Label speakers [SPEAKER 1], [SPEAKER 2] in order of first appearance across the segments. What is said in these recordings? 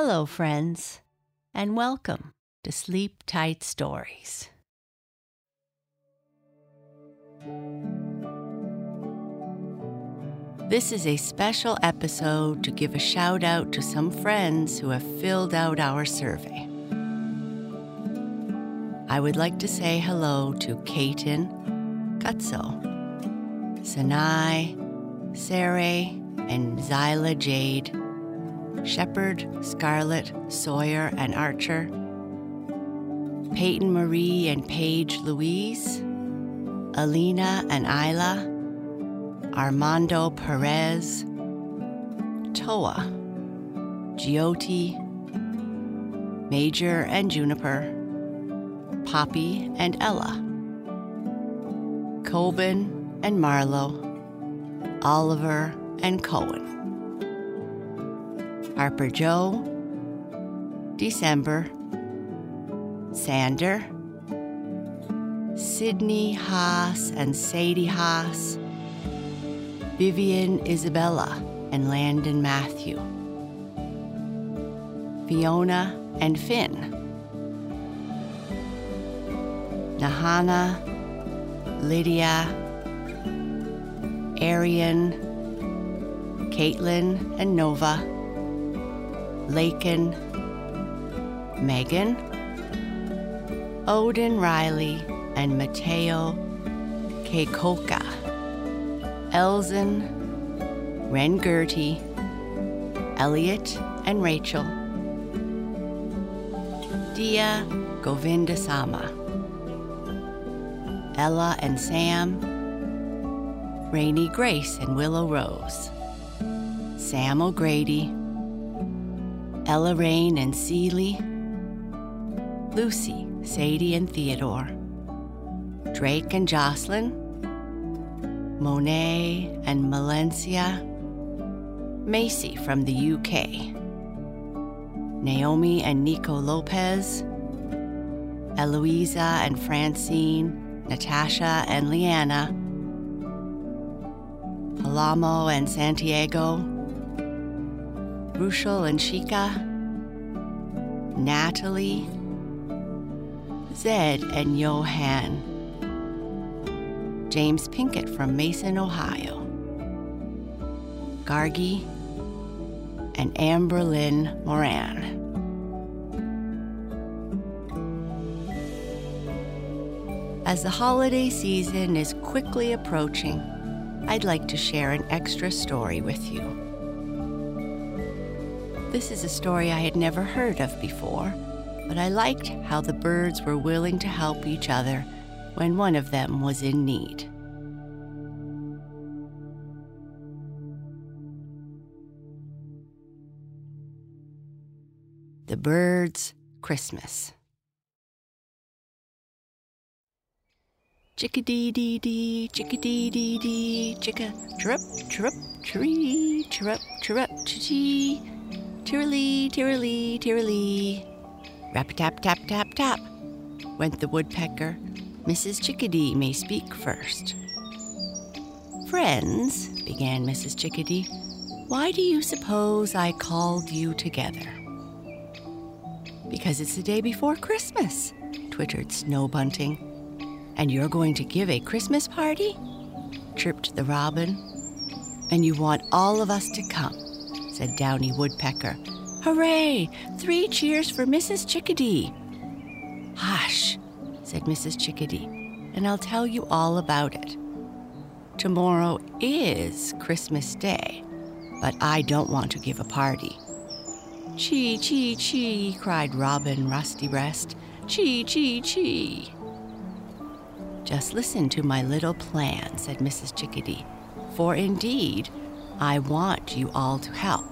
[SPEAKER 1] Hello, friends, and welcome to Sleep Tight Stories. This is a special episode to give a shout out to some friends who have filled out our survey. I would like to say hello to Kaiten, Kutso, Sanai, Saray, and Zyla Jade, Shepherd, Scarlett, Sawyer, and Archer, Peyton Marie and Paige Louise, Alina and Isla, Armando Perez, Toa, Giotti, Major and Juniper, Poppy and Ella, Coben and Marlowe, Oliver and Cohen, Harper Joe, December, Sander, Sydney Haas and Sadie Haas, Vivian Isabella and Landon Matthew, Fiona and Finn, Nahana, Lydia, Arian, Caitlin and Nova, Lakin, Megan, Odin Riley, and Mateo Keikoka. Elzen, Ren Gertie, Elliot and Rachel, Dia Govindasama, Ella and Sam, Rainy Grace and Willow Rose, Sam O'Grady, Ella Rain and Seeley, Lucy, Sadie and Theodore, Drake and Jocelyn, Monet and Malencia, Macy from the UK, Naomi and Nico Lopez, Eloisa and Francine, Natasha and Leanna, Palamo and Santiago, Rushel and Shika, Natalie, Zed and Johan. James Pinkett from Mason, Ohio, Gargi, and Amberlyn Moran. As the holiday season is quickly approaching, I'd like to share an extra story with you. This is a story I had never heard of before, but I liked how the birds were willing to help each other when one of them was in need. The Bird's Christmas. Chickadee dee dee, chickadee dee dee, chicka, chirrup, chirrup, chiree, chirrup, chirrup, chee, tirily, tirily, tirily. Rap tap tap tap tap, went the woodpecker. Mrs. Chickadee may speak first. Friends, began Mrs. Chickadee, why do you suppose I called you together? Because it's the day before Christmas, twittered Snow Bunting. And you're going to give a Christmas party? chirped the robin. And you want all of us to come, said Downy Woodpecker. Hooray! Three cheers for Mrs. Chickadee. Hush, said Mrs. Chickadee, and I'll tell you all about it. Tomorrow is Christmas Day, but I don't want to give a party. Chee, chee, chee, cried Robin Rusty Breast. Chee, chee, chee. Just listen to my little plan, said Mrs. Chickadee, for indeed I want you all to help.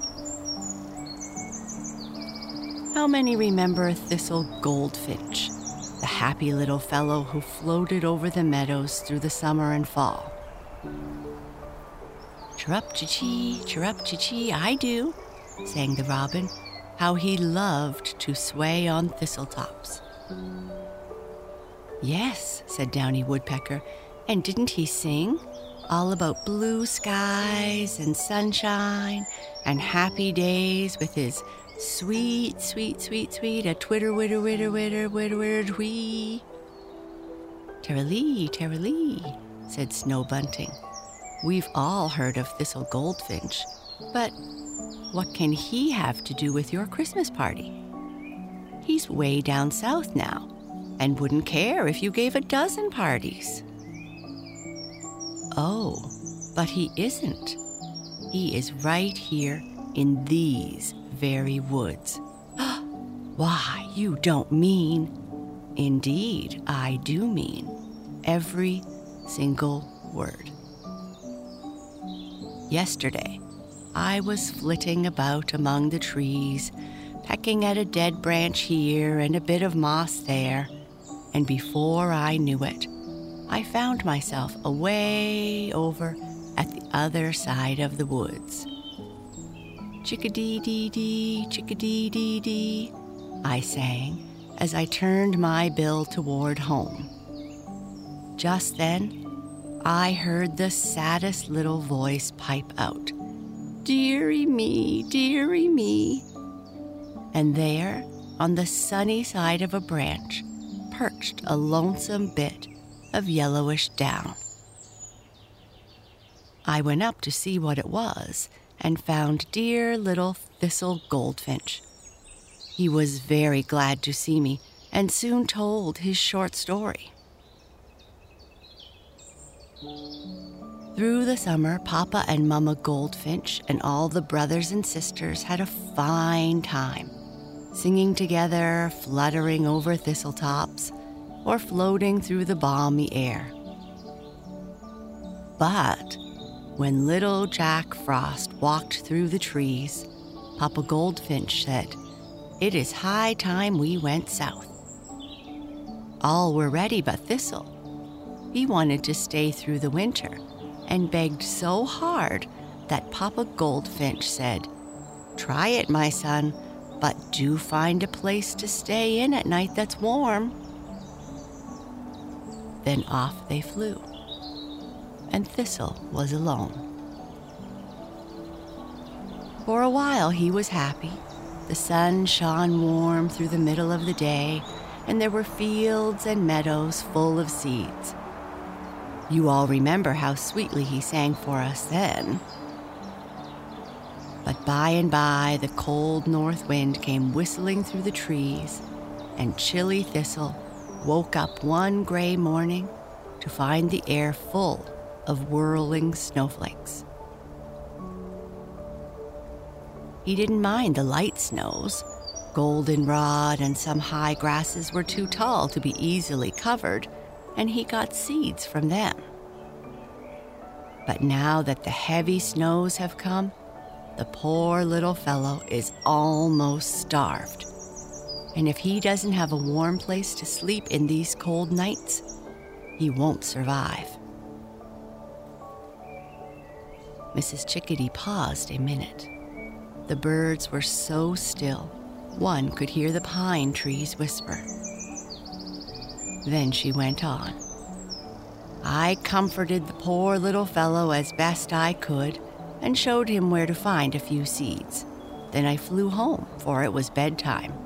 [SPEAKER 1] How many remember Thistle Goldfinch, the happy little fellow who floated over the meadows through the summer and fall? Chirrup chee chirrup chee I do, sang the robin, how he loved to sway on thistletops. Yes, said Downy Woodpecker, and didn't he sing? All about blue skies and sunshine and happy days with his sweet, sweet, sweet, sweet, a twitter, witter, witter, witter, witter, witter, twee. Terralee, terralee, said Snow Bunting. We've all heard of Thistle Goldfinch, but what can he have to do with your Christmas party? He's way down south now and wouldn't care if you gave a dozen parties. Oh, but he isn't. He is right here in these very woods. Why, you don't mean. Indeed, I do mean every single word. Yesterday, I was flitting about among the trees, pecking at a dead branch here and a bit of moss there, and before I knew it, I found myself away over at the other side of the woods. Chickadee dee dee, chickadee dee dee, I sang as I turned my bill toward home. Just then, I heard the saddest little voice pipe out, Dearie me, dearie me. And there, on the sunny side of a branch, perched a lonesome bit of yellowish down. I went up to see what it was and found dear little Thistle Goldfinch. He was very glad to see me and soon told his short story. Through the summer, Papa and Mama Goldfinch and all the brothers and sisters had a fine time, singing together, fluttering over thistletops, or floating through the balmy air. But when little Jack Frost walked through the trees, Papa Goldfinch said, It is high time we went south. All were ready but Thistle. He wanted to stay through the winter and begged so hard that Papa Goldfinch said, Try it, my son, but do find a place to stay in at night that's warm. Then off they flew, and Thistle was alone. For a while he was happy. The sun shone warm through the middle of the day, and there were fields and meadows full of seeds. You all remember how sweetly he sang for us then. But by and by, the cold north wind came whistling through the trees, and Chilly Thistle woke up one gray morning to find the air full of whirling snowflakes. He didn't mind the light snows. Goldenrod and some high grasses were too tall to be easily covered, and he got seeds from them. But now that the heavy snows have come, the poor little fellow is almost starved and if he doesn't have a warm place to sleep in these cold nights, he won't survive. Mrs. Chickadee paused a minute. The birds were so still, one could hear the pine trees whisper. Then she went on. I comforted the poor little fellow as best I could and showed him where to find a few seeds. Then I flew home, for it was bedtime.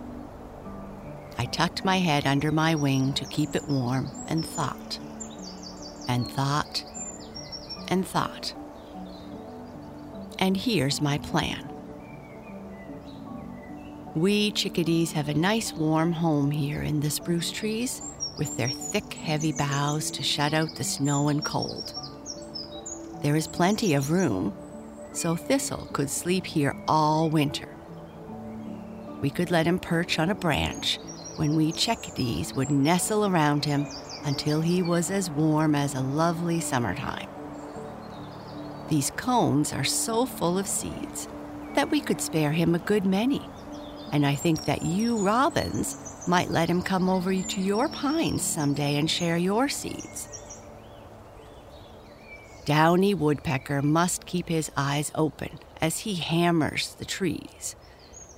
[SPEAKER 1] I tucked my head under my wing to keep it warm and thought, and thought, and thought. And here's my plan. We chickadees have a nice warm home here in the spruce trees with their thick, heavy boughs to shut out the snow and cold. There is plenty of room, so Thistle could sleep here all winter. We could let him perch on a branch when we chickadees would nestle around him until he was as warm as a lovely summertime. These cones are so full of seeds that we could spare him a good many, and I think that you robins might let him come over to your pines someday and share your seeds. Downy Woodpecker must keep his eyes open as he hammers the trees,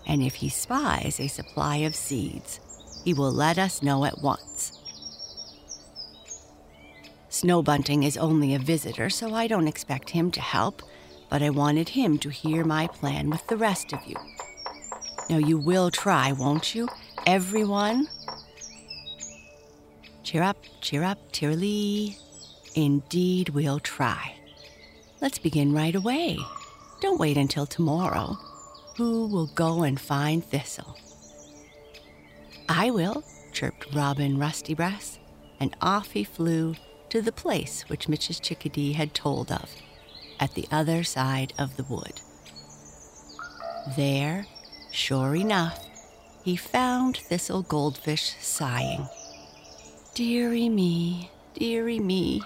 [SPEAKER 1] and if he spies a supply of seeds, he will let us know at once. Snow Bunting is only a visitor, so I don't expect him to help, but I wanted him to hear my plan with the rest of you. Now, you will try, won't you? Everyone? Cheer up, cheer up, Tiralee. Indeed, we'll try. Let's begin right away. Don't wait until tomorrow. Who will go and find Thistle? I will, chirped Robin Rusty Rustybreast, and off he flew to the place which Mrs. Chickadee had told of, at the other side of the wood. There, sure enough, he found Thistle Goldfinch sighing. Deary me, deary me,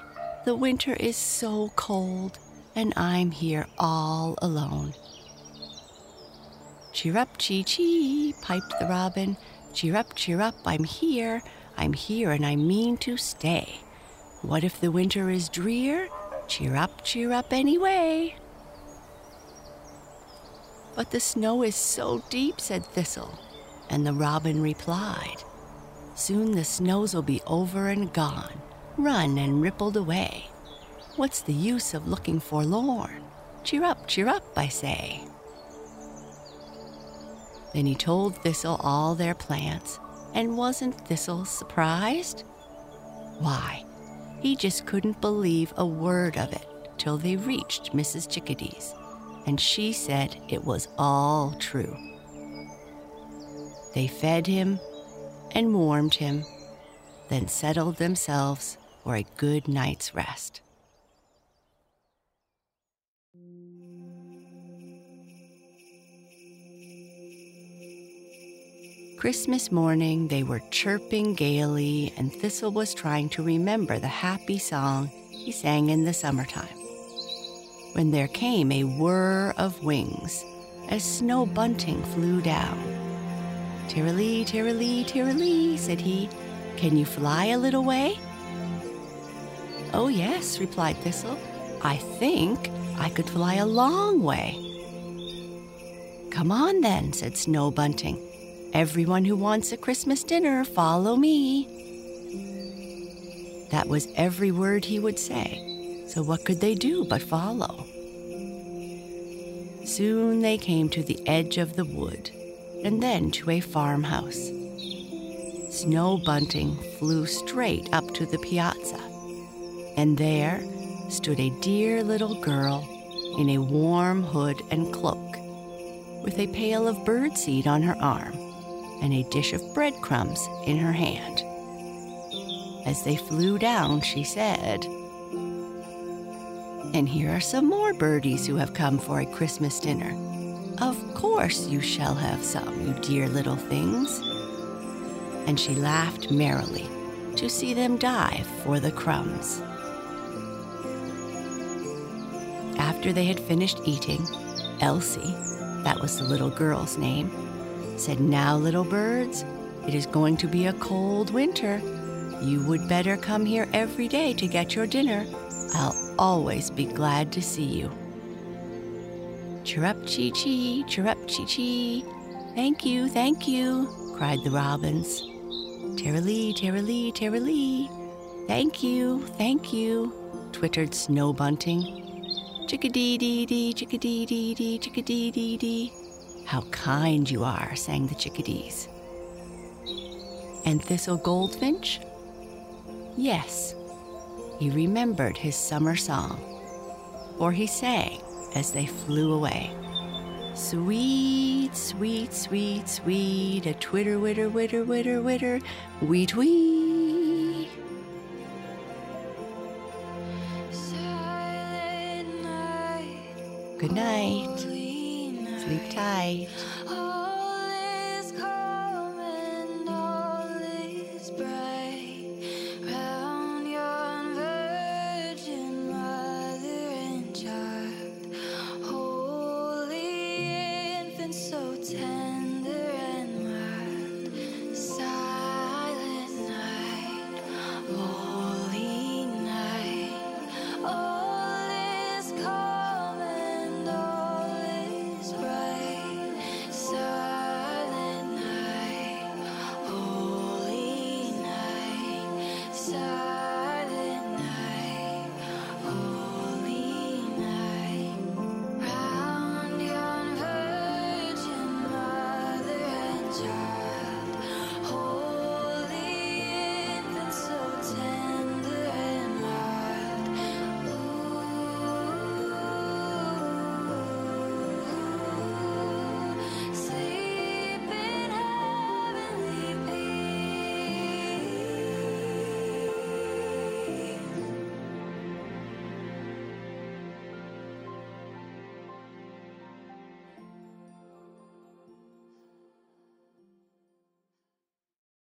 [SPEAKER 1] the winter is so cold, and I'm here all alone. Cheer up, chee chee, piped the robin. Cheer up, cheer up, I'm here. I'm here and I mean to stay. What if the winter is drear? Cheer up, cheer up anyway. But the snow is so deep, said Thistle, and the robin replied, Soon the snows will be over and gone, run and rippled away. What's the use of looking forlorn? Cheer up, cheer up, I say. Then he told Thistle all their plans, and wasn't Thistle surprised? Why, he just couldn't believe a word of it till they reached Mrs. Chickadee's, and she said it was all true. They fed him and warmed him, then settled themselves for a good night's rest. Christmas morning, they were chirping gaily, and Thistle was trying to remember the happy song he sang in the summertime. When there came a whir of wings as Snow Bunting flew down. Tiralee, Tiralee, Tiralee, said he, can you fly a little way? Oh, yes, replied Thistle. I think I could fly a long way. Come on, then, said Snow Bunting Everyone who wants a Christmas dinner, follow me. That was every word he would say, so what could they do but follow? Soon they came to the edge of the wood, and then to a farmhouse. Snow Bunting flew straight up to the piazza, and there stood a dear little girl in a warm hood and cloak, with a pail of birdseed on her arm and a dish of breadcrumbs in her hand. As they flew down, she said, And here are some more birdies who have come for a Christmas dinner. Of course you shall have some, you dear little things. And she laughed merrily to see them dive for the crumbs. After they had finished eating, Elsie, that was the little girl's name, said, Now, little birds, it is going to be a cold winter. You would better come here every day to get your dinner. I'll always be glad to see you. Chirrup chee chee, chirrup chee chee. Thank you, thank you, cried the robins. Tiralee, tiralee, tiralee. Thank you, thank you, twittered Snow Bunting. Chickadee dee dee, chickadee dee dee, chickadee dee dee. How kind you are, sang the chickadees. And Thistle Goldfinch? Yes, he remembered his summer song, or he sang as they flew away. Sweet, sweet, sweet, sweet, a twitter, witter, witter, witter, witter, wee twee. Good night. Tight.